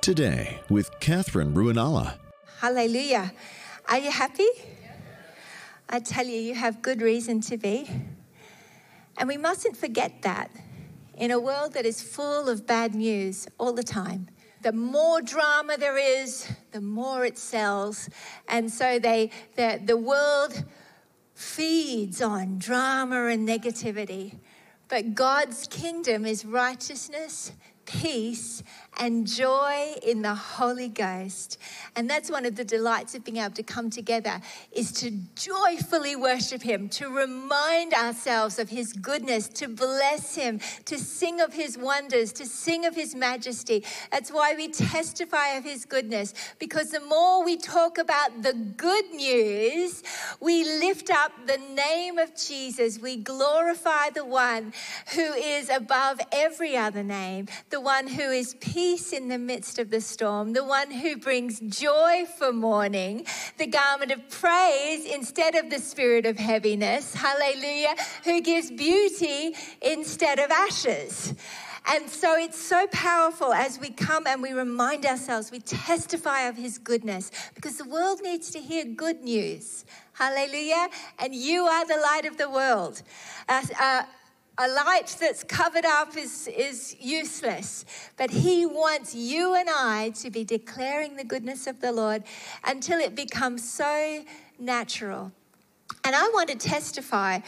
Today with Katherine Ruonala. Hallelujah. Are you happy? I tell you, you have good reason to be. And we mustn't forget that in a world that is full of bad news all the time. The more drama there is, the more it sells. And so they, the, the world feeds on drama and negativity. But God's kingdom is righteousness, peace, and joy in the Holy Ghost. And that's one of the delights of being able to come together is to joyfully worship him, to remind ourselves of his goodness, to bless him, to sing of his wonders, to sing of his majesty. That's why we testify of his goodness because the more we talk about the good news, we lift up the name of Jesus. We glorify the one who is above every other name, the one who is peace peace in the midst of the storm, the one who brings joy for mourning, the garment of praise instead of the spirit of heaviness, hallelujah, who gives beauty instead of ashes. And so it's so powerful as we come and we remind ourselves, we testify of his goodness because the world needs to hear good news. Hallelujah. And you are the light of the world. Uh, uh, a light that's covered up is, is useless. But He wants you and I to be declaring the goodness of the Lord until it becomes so natural. And I want to testify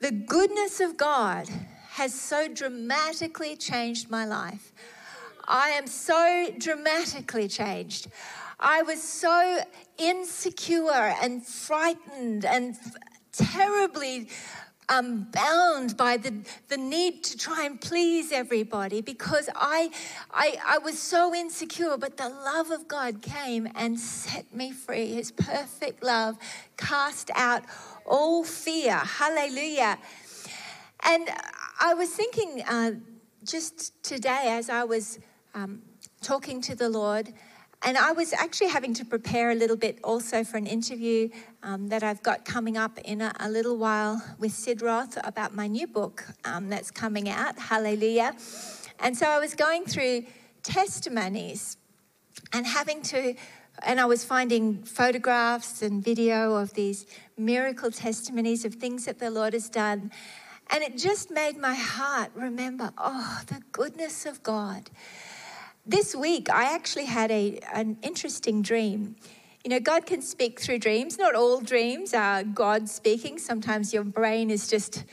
the goodness of God has so dramatically changed my life. I am so dramatically changed. I was so insecure and frightened and terribly um, bound by the, the need to try and please everybody because I, I, I was so insecure, but the love of God came and set me free. His perfect love cast out all fear. Hallelujah. And I was thinking uh, just today as I was um, talking to the Lord and I was actually having to prepare a little bit also for an interview um, that I've got coming up in a, a, little while with Sid Roth about my new book um, that's coming out, Hallelujah. And so I was going through testimonies and having to, and I was finding photographs and video of these miracle testimonies of things that the Lord has done. And it just made my heart remember, oh, the goodness of God this week, I actually had a, an interesting dream. You know, God can speak through dreams. Not all dreams are God speaking. Sometimes your brain is just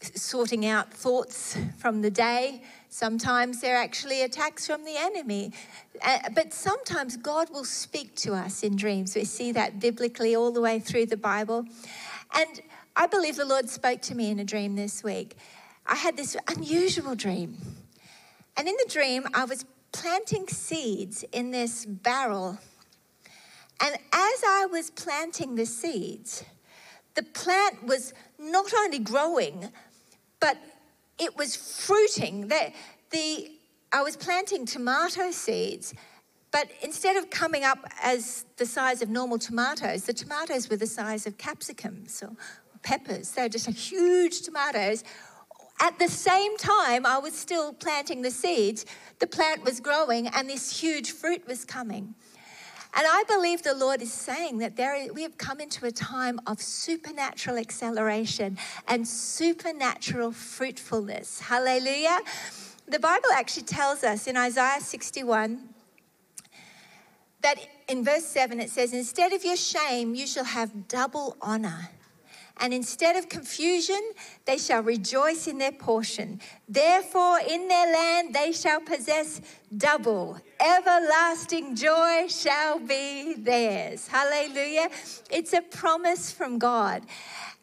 sorting out thoughts from the day. Sometimes they're actually attacks from the enemy. Uh, but sometimes God will speak to us in dreams. We see that biblically all the way through the Bible. And I believe the Lord spoke to me in a dream this week. I had this unusual dream. And in the dream, I was planting seeds in this barrel. And as I was planting the seeds, the plant was not only growing, but it was fruiting. The, the, I was planting tomato seeds, but instead of coming up as the size of normal tomatoes, the tomatoes were the size of capsicums or peppers. They were just huge tomatoes at the same time, I was still planting the seeds, the plant was growing and this huge fruit was coming. And I believe the Lord is saying that we have come into a time of supernatural acceleration and supernatural fruitfulness. Hallelujah. The Bible actually tells us in Isaiah 61 that in verse 7 it says, Instead of your shame, you shall have double honor. And instead of confusion, they shall rejoice in their portion. Therefore, in their land they shall possess double. Everlasting joy shall be theirs. Hallelujah. It's a promise from God.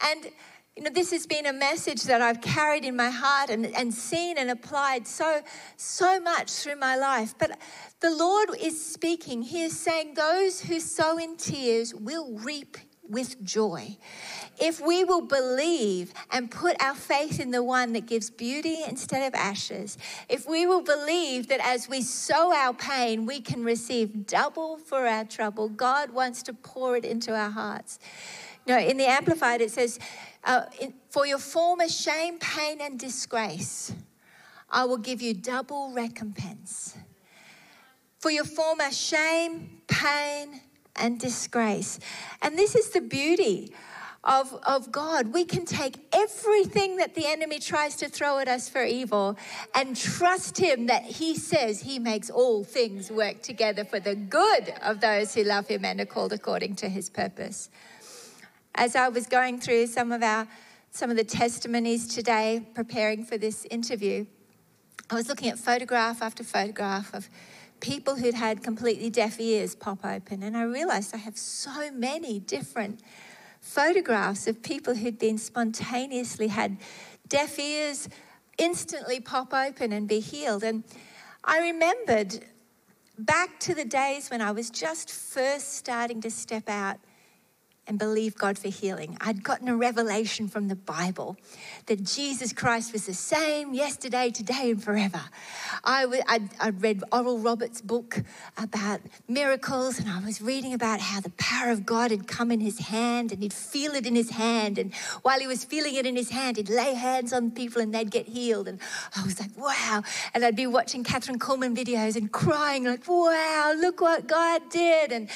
And you know, this has been a message that I've carried in my heart and, and seen and applied so, so much through my life. But the Lord is speaking. He is saying, Those who sow in tears will reap with joy. If we will believe and put our faith in the one that gives beauty instead of ashes, if we will believe that as we sow our pain, we can receive double for our trouble, God wants to pour it into our hearts. No, in the Amplified, it says, uh, in, For your former shame, pain, and disgrace, I will give you double recompense. for your former shame, pain, and disgrace. And this is the beauty of, of God. We can take everything that the enemy tries to throw at us for evil and trust Him that He says He makes all things work together for the good of those who love Him and are called according to His purpose. As I was going through some of our some of the testimonies today, preparing for this interview, I was looking at photograph after photograph of people who'd had completely deaf ears pop open, and I realized I have so many different photographs of people who'd been spontaneously had deaf ears instantly pop open and be healed. And I remembered back to the days when I was just first starting to step out and believe God for healing. I'd gotten a revelation from the Bible that Jesus Christ was the same yesterday, today, and forever. I w- I'd, I'd read Oral Roberts' book about miracles, and I was reading about how the power of God had come in his hand, and he'd feel it in his hand. And while he was feeling it in his hand, he'd lay hands on people and they'd get healed. And I was like, wow. And I'd be watching Kathryn Kuhlman videos and crying, like, wow, look what God did. And,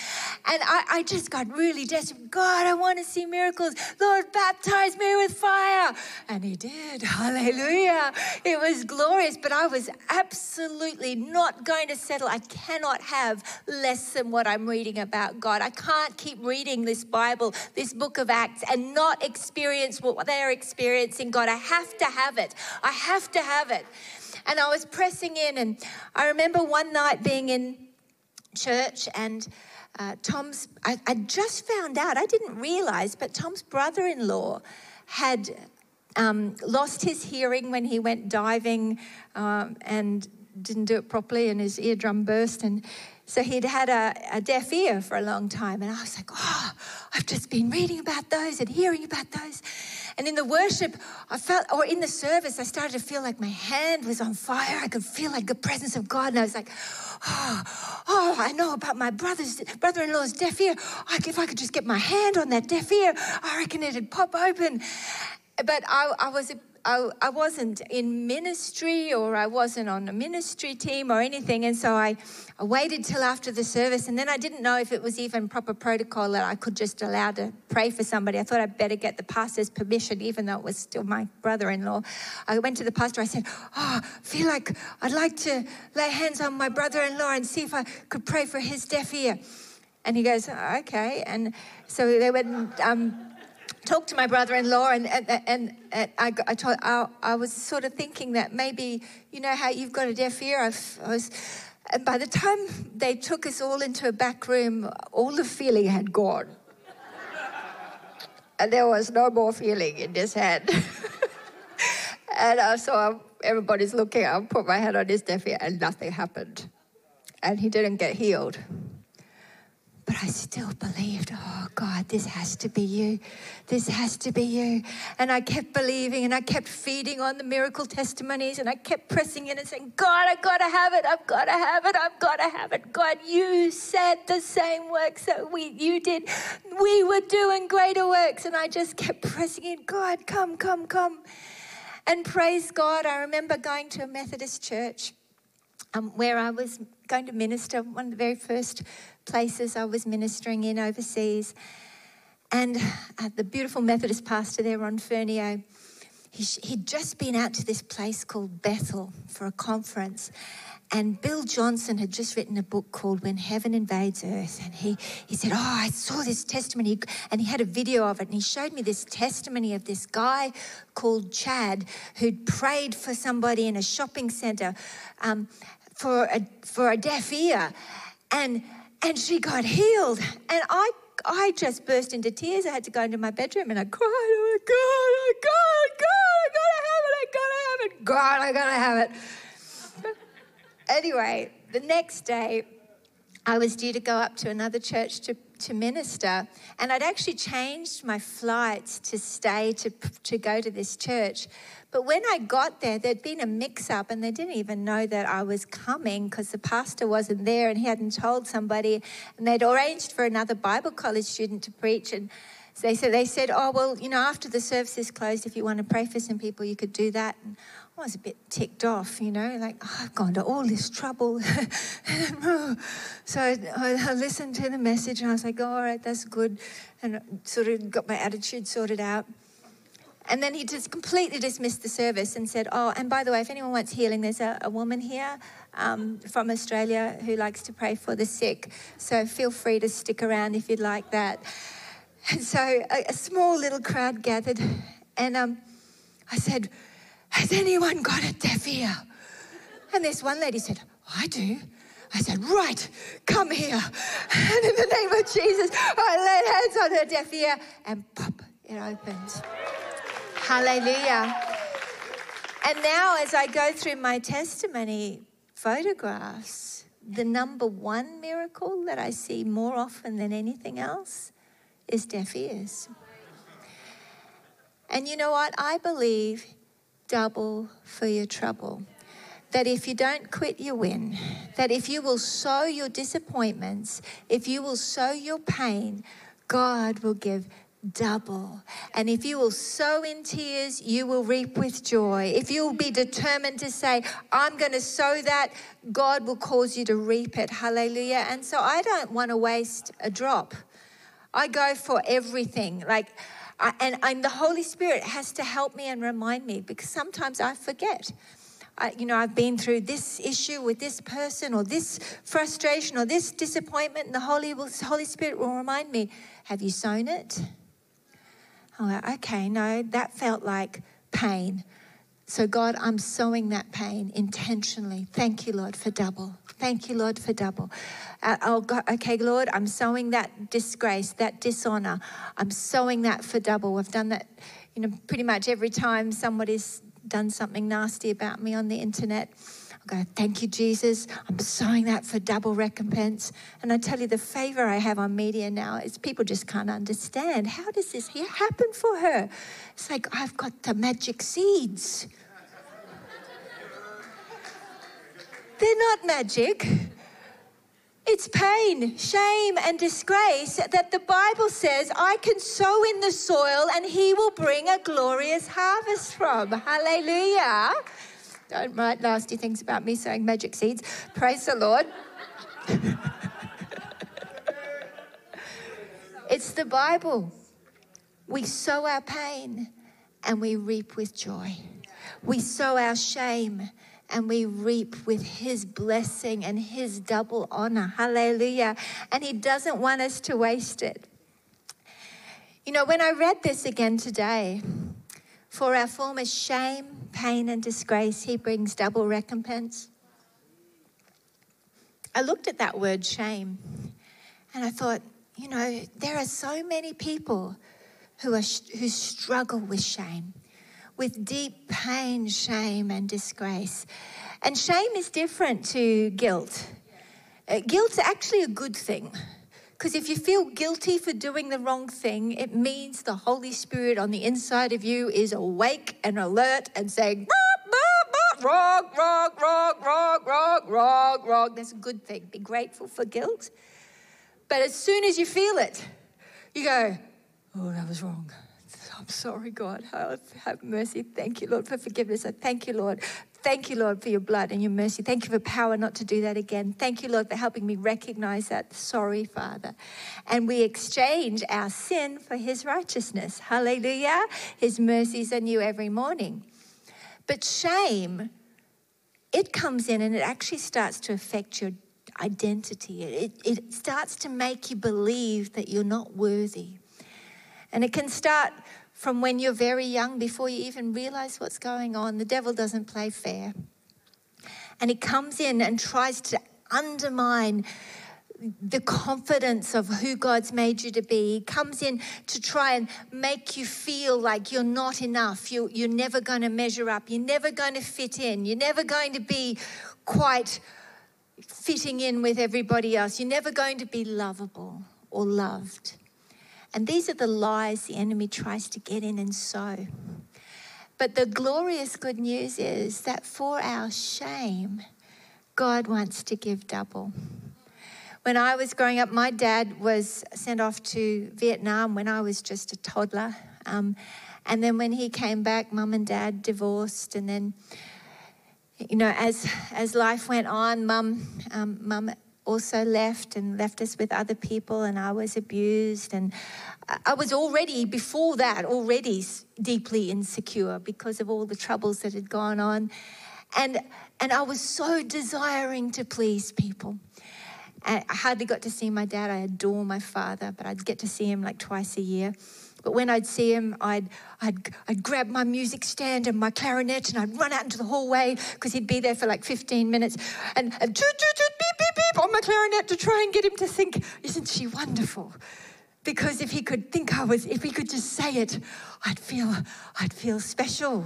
and I, I just got really desperate. God, I want to see miracles. Lord, baptize me with fire. And He did. Hallelujah. It was glorious, but I was absolutely not going to settle. I cannot have less than what I'm reading about God. I can't keep reading this Bible, this book of Acts, and not experience what they're experiencing, God. I have to have it. I have to have it. And I was pressing in, and I remember one night being in church and uh, Tom's, I, I, just found out, I didn't realize, but Tom's brother in law had um, lost his hearing when he went diving um, and didn't do it properly, and his eardrum burst. And so he'd had a, a, deaf ear for a long time. And I was like, oh, I've just been reading about those and hearing about those. And in the worship, I felt, or in the service, I started to feel like my hand was on fire. I could feel like the presence of God. And I was like, oh, oh I know about my brother's brother-in-law's deaf ear. If I could just get my hand on that deaf ear, I reckon it'd pop open. But I, I was I, I wasn't in ministry or I wasn't on a ministry team or anything. And so I, I waited till after the service. And then I didn't know if it was even proper protocol that I could just allow to pray for somebody. I thought I'd better get the pastor's permission, even though it was still my brother in law. I went to the pastor. I said, Oh, I feel like I'd like to lay hands on my brother in law and see if I could pray for his deaf ear. And he goes, Okay. And so they went. Um, talked to my brother-in-law, and and, and, and I, I, told, I, I, was sort of thinking that maybe you know how you've got a deaf ear. I've, I was, and by the time they took us all into a back room, all the feeling had gone, and there was no more feeling in this hand. and uh, so I, everybody's looking. I put my hand on his deaf ear, and nothing happened, and he didn't get healed. But I still believed, oh God, this has to be you. This has to be you. And I kept believing and I kept feeding on the miracle testimonies and I kept pressing in and saying, God, I've got to have it. I've got to have it. I've got to have it. God, you said the same works that we you did. We were doing greater works. And I just kept pressing in, God, come, come, come. And praise God, I remember going to a Methodist church um, where I was going to minister, one of the very first places I was ministering in overseas. And uh, the beautiful Methodist pastor there, Ron Fernio, he, he'd just been out to this place called Bethel for a conference. And Bill Johnson had just written a book called When Heaven Invades Earth. And he, he said, Oh, I saw this testimony. And he had a video of it. And he showed me this testimony of this guy called Chad who'd prayed for somebody in a shopping center um, for, a, for a deaf ear. And and she got healed. And I, I just burst into tears. I had to go into my bedroom and I cried, oh my God, oh God, God, I gotta have it, I gotta have it. God, I gotta have it. anyway, the next day, I was due to go up to another church to, to minister, and I'd actually changed my flights to stay to, to go to this church. But when I got there, there'd been a mix up and they didn't even know that I was coming because the pastor wasn't there and he hadn't told somebody. And they'd arranged for another Bible college student to preach. And so they said, they said, Oh, well, you know, after the service is closed, if you want to pray for some people, you could do that. And, I was a bit ticked off, you know, like, oh, I've gone to all this trouble. so I, I, listened to the message and I was like, oh, all right, that's good. And sort of got my attitude sorted out. And then he just completely dismissed the service and said, oh, and by the way, if anyone wants healing, there's a, a woman here um, from Australia who likes to pray for the sick. So feel free to stick around if you'd like that. And so a, a small little crowd gathered. And um, I said, has anyone got a deaf ear? And this one lady said, I do. I said, Right, come here. And in the name of Jesus, I laid hands on her deaf ear and pop, it opened. Hallelujah. And now, as I go through my testimony photographs, the number one miracle that I see more often than anything else is deaf ears. And you know what? I believe double for your trouble. That if you don't quit, you win. That if you will sow your disappointments, if you will sow your pain, God will give double. And if you will sow in tears, you will reap with joy. If you will be determined to say, I'm going to sow that, God will cause you to reap it. Hallelujah. And so I don't want to waste a drop. I go for everything. Like, I, and, and the Holy Spirit has to help me and remind me because sometimes I forget. I, you know, I've been through this issue with this person or this frustration or this disappointment, and the Holy, Holy Spirit will remind me, Have you sown it? Oh, okay, no, that felt like pain. So, God, I'm sowing that pain intentionally. Thank you, Lord, for double. Thank you, Lord, for double. Uh, oh, God, okay, Lord, I'm sowing that disgrace, that dishonor. I'm sowing that for double. I've done that, you know, pretty much every time somebody's done something nasty about me on the internet. I go, thank you, Jesus. I'm sowing that for double recompense. And I tell you, the favor I have on media now is people just can't understand. How does this happen for her? It's like, I've got the magic seeds. They're not magic. It's pain, shame, and disgrace that the Bible says I can sow in the soil and He will bring a glorious harvest from. Hallelujah. Don't write nasty things about me sowing magic seeds. Praise the Lord. it's the Bible. We sow our pain and we reap with joy. We sow our shame and we reap with His blessing and His double honor. Hallelujah. And He doesn't want us to waste it. You know, when I read this again today, for our former shame, pain, and disgrace, He brings double recompense. I looked at that word shame and I thought, you know, there are so many people who, are, who struggle with shame with deep pain, shame, and disgrace. And shame is different to guilt. Uh, guilt's actually a good thing. Because if you feel guilty for doing the wrong thing, it means the Holy Spirit on the inside of you is awake and alert and saying, wrong, wrong, wrong, wrong, wrong, wrong, wrong. That's a good thing. Be grateful for guilt. But as soon as you feel it, you go, oh, that was wrong. I'm sorry, God. Have mercy. Thank you, Lord, for forgiveness. I thank you, Lord. Thank you, Lord, for your blood and your mercy. Thank you for power not to do that again. Thank you, Lord, for helping me recognize that. Sorry, Father. And we exchange our sin for his righteousness. Hallelujah. His mercies are new every morning. But shame, it comes in and it actually starts to affect your identity. It, it starts to make you believe that you're not worthy. And it can start from when you're very young before you even realize what's going on. The devil doesn't play fair. And he comes in and tries to undermine the confidence of who God's made you to be. He comes in to try and make you feel like you're not enough. You, you're never going to measure up. You're never going to fit in. You're never going to be quite fitting in with everybody else. You're never going to be lovable or loved. And these are the lies the enemy tries to get in and sow. But the glorious good news is that for our shame, God wants to give double. When I was growing up, my dad was sent off to Vietnam when I was just a toddler. Um, and then when he came back, mum and dad divorced. And then you know, as as life went on, mum, um, mum also left and left us with other people, and I was abused, and I was already before that already deeply insecure because of all the troubles that had gone on, and and I was so desiring to please people. I hardly got to see my dad. I adore my father, but I'd get to see him like twice a year. But when I'd see him, I'd, I'd, I'd grab my music stand and my clarinet and I'd run out into the hallway because he'd be there for like 15 minutes and, and toot, toot, toot, beep, beep, beep on my clarinet to try and get him to think, isn't she wonderful? Because if he could think I was, if he could just say it, I'd feel, I'd feel special.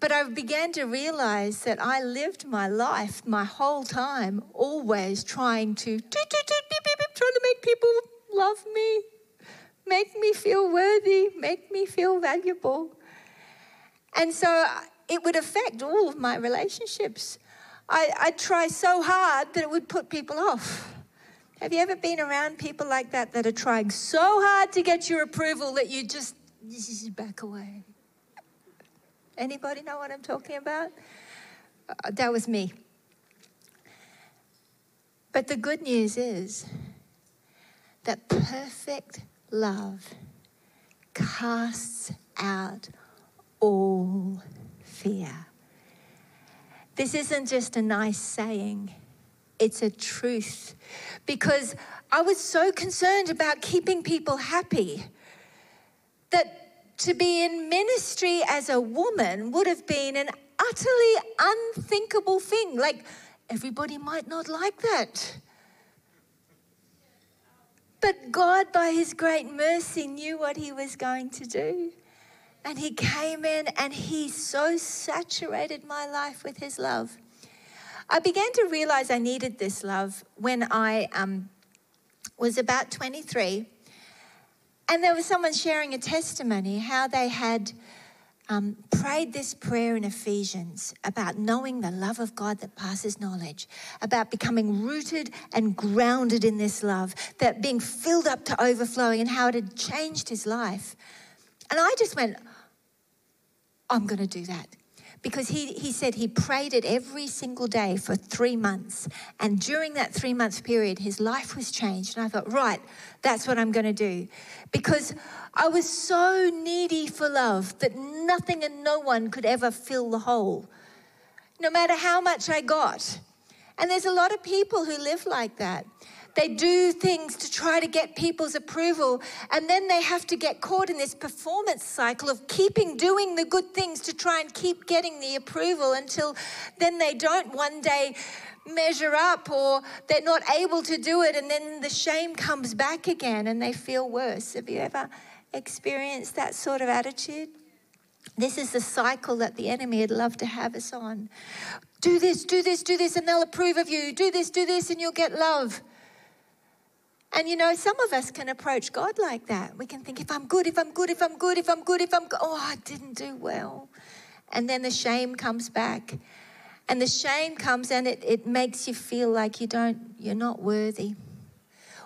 But I began to realize that I lived my life, my whole time, always trying to, toot, toot, toot, beep, beep, beep, trying to make people love me, make me feel worthy, make me feel valuable. And so it would affect all of my relationships. I, I'd try so hard that it would put people off. Have you ever been around people like that that are trying so hard to get your approval that you just, just back away? Anybody know what I'm talking about? Uh, that was me. But the good news is that perfect love casts out all fear. This isn't just a nice saying, it's a truth. Because I was so concerned about keeping people happy that to be in ministry as a woman would have been an utterly unthinkable thing. Like, everybody might not like that. But God, by His great mercy, knew what He was going to do. And He came in and He so saturated my life with His love. I began to realize I needed this love when I um, was about 23. And there was someone sharing a testimony how they had um, prayed this prayer in Ephesians about knowing the love of God that passes knowledge, about becoming rooted and grounded in this love, that being filled up to overflowing, and how it had changed his life. And I just went, I'm going to do that because he, he said he prayed it every single day for three months. And during that three month period, his life was changed. And I thought, right, that's what I'm going to do. Because I was so needy for love that nothing and no one could ever fill the hole, no matter how much I got. And there's a lot of people who live like that. They do things to try to get people's approval, and then they have to get caught in this performance cycle of keeping doing the good things to try and keep getting the approval until then they don't one day measure up or they're not able to do it, and then the shame comes back again and they feel worse. Have you ever experienced that sort of attitude? This is the cycle that the enemy would love to have us on. Do this, do this, do this, and they'll approve of you. Do this, do this, and you'll get love. And you know, some of us can approach God like that. We can think, if I'm good, if I'm good, if I'm good, if I'm good, if I'm good, oh, I didn't do well. And then the shame comes back. And the shame comes and it, it makes you feel like you don't, you're not worthy.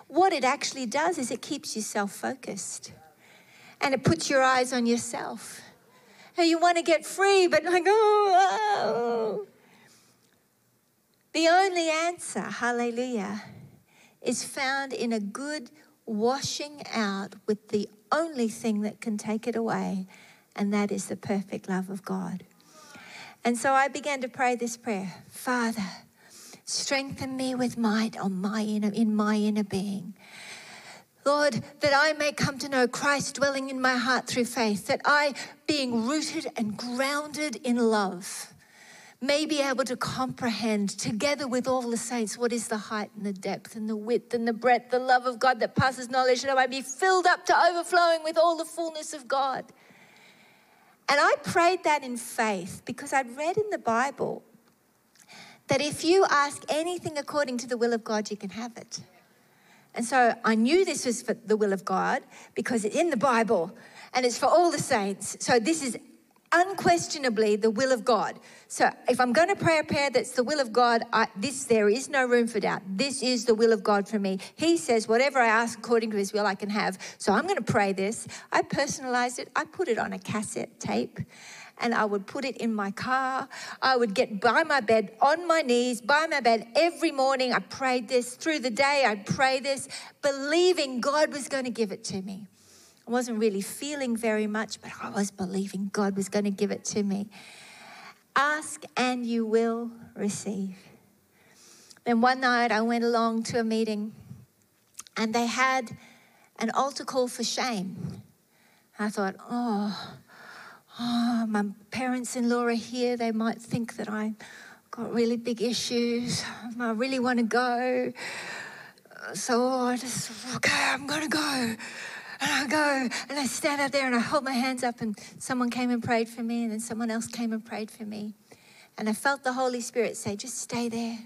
What it actually does is it keeps you self focused and it puts your eyes on yourself. And you want to get free, but like, oh, oh, oh. The only answer, hallelujah, is found in a good washing out with the only thing that can take it away, and that is the perfect love of God. And so I began to pray this prayer Father, strengthen me with might on my inner, in my inner being. Lord, that I may come to know Christ dwelling in my heart through faith, that I, being rooted and grounded in love, may be able to comprehend together with all the saints what is the height and the depth and the width and the breadth, the love of God that passes knowledge, that I might be filled up to overflowing with all the fullness of God. And I prayed that in faith because I'd read in the Bible that if you ask anything according to the will of God, you can have it. And so I knew this was for the will of God because it's in the Bible and it's for all the saints. So this is unquestionably the will of God. So if I'm going to pray a prayer that's the will of God, I, this there is no room for doubt. This is the will of God for me. He says, whatever I ask according to His will, I can have. So I'm going to pray this. I personalized it. I put it on a cassette tape, and I would put it in my car. I would get by my bed, on my knees, by my bed every morning. I prayed this. Through the day, I'd pray this, believing God was going to give it to me. I wasn't really feeling very much, but I was believing God was going to give it to me. Ask and you will receive. Then one night I went along to a meeting and they had an altar call for shame. I thought, oh, oh, my parents in law are here. They might think that I've got really big issues. I really want to go. So oh, I just, okay, I'm going to go. And I go and I stand up there and I hold my hands up, and someone came and prayed for me, and then someone else came and prayed for me. And I felt the Holy Spirit say, just stay there.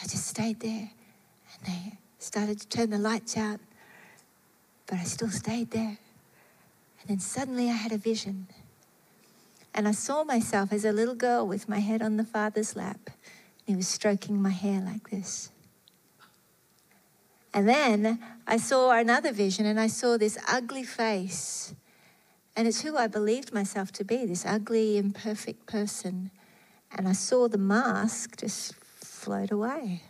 I just stayed there. And they started to turn the lights out, but I still stayed there. And then suddenly I had a vision. And I saw myself as a little girl with my head on the father's lap. And he was stroking my hair like this. And then I saw another vision and I saw this ugly face. And it's who I believed myself to be this ugly, imperfect person. And I saw the mask just float away.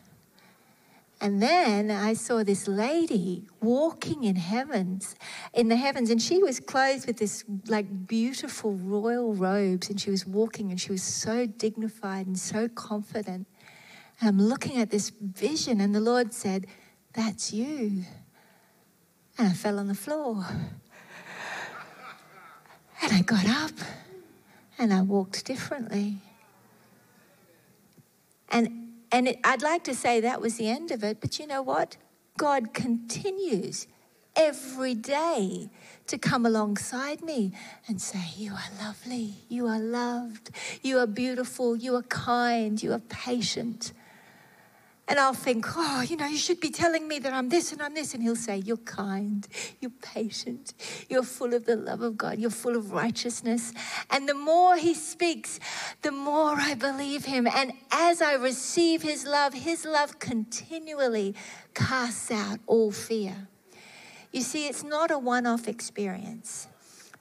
And then I saw this lady walking in heavens, in the heavens, and she was clothed with this like beautiful royal robes, and she was walking, and she was so dignified and so confident. And I'm looking at this vision, and the Lord said, That's you. And I fell on the floor. And I got up and I walked differently. And and it, I'd like to say that was the end of it, but you know what? God continues every day to come alongside me and say, You are lovely, you are loved, you are beautiful, you are kind, you are patient. And I'll think, oh, you know, you should be telling me that I'm this and I'm this. And he'll say, You're kind, you're patient, you're full of the love of God, you're full of righteousness. And the more he speaks, the more I believe him. And as I receive his love, his love continually casts out all fear. You see, it's not a one off experience.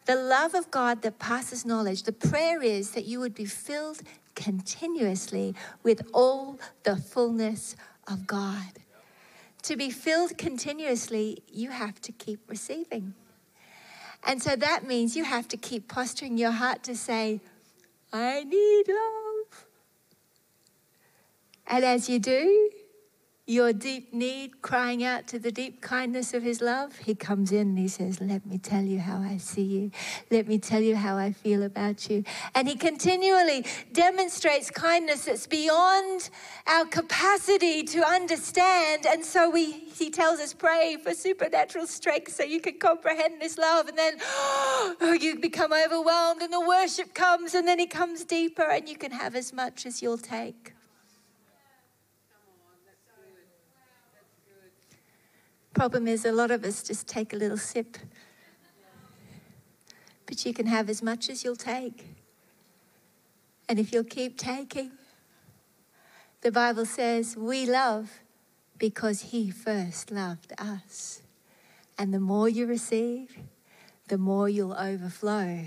The love of God that passes knowledge, the prayer is that you would be filled continuously with all the fullness of God. To be filled continuously, you have to keep receiving. And so that means you have to keep posturing your heart to say, I need love. And as you do, your deep need, crying out to the deep kindness of His love, He comes in and He says, Let me tell you how I see you. Let me tell you how I feel about you. And He continually demonstrates kindness that's beyond our capacity to understand. And so we, He tells us, pray for supernatural strength so you can comprehend this love. And then oh, you become overwhelmed, and the worship comes, and then He comes deeper, and you can have as much as you'll take. Problem is, a lot of us just take a little sip. But you can have as much as you'll take. And if you'll keep taking, the Bible says we love because He first loved us. And the more you receive, the more you'll overflow.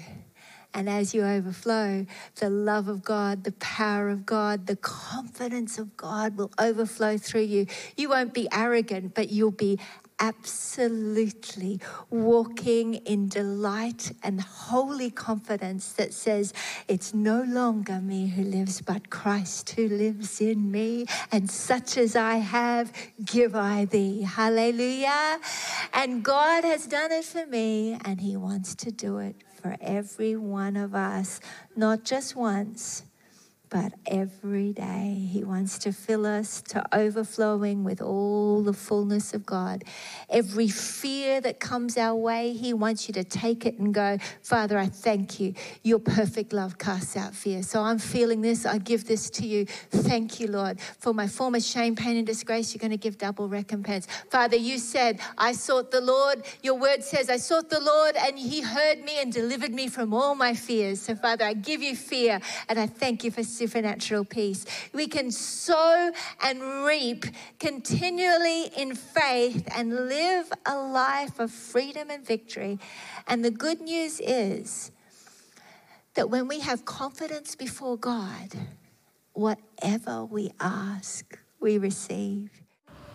And as you overflow, the love of God, the power of God, the confidence of God will overflow through you. You won't be arrogant, but you'll be absolutely walking in delight and holy confidence that says, It's no longer me who lives, but Christ who lives in me. And such as I have, give I thee. Hallelujah. And God has done it for me, and He wants to do it for every one of us, not just once but every day He wants to fill us to overflowing with all the fullness of God. Every fear that comes our way, He wants you to take it and go, Father, I thank you. Your perfect love casts out fear. So I'm feeling this. I give this to you. Thank you, Lord. For my former shame, pain, and disgrace, you're going to give double recompense. Father, you said, I sought the Lord. Your word says, I sought the Lord and He heard me and delivered me from all my fears. So, Father, I give you fear and I thank you for supernatural peace. We can sow and reap continually in faith and live a life of freedom and victory. And the good news is, that when we have confidence before God, whatever we ask, we receive.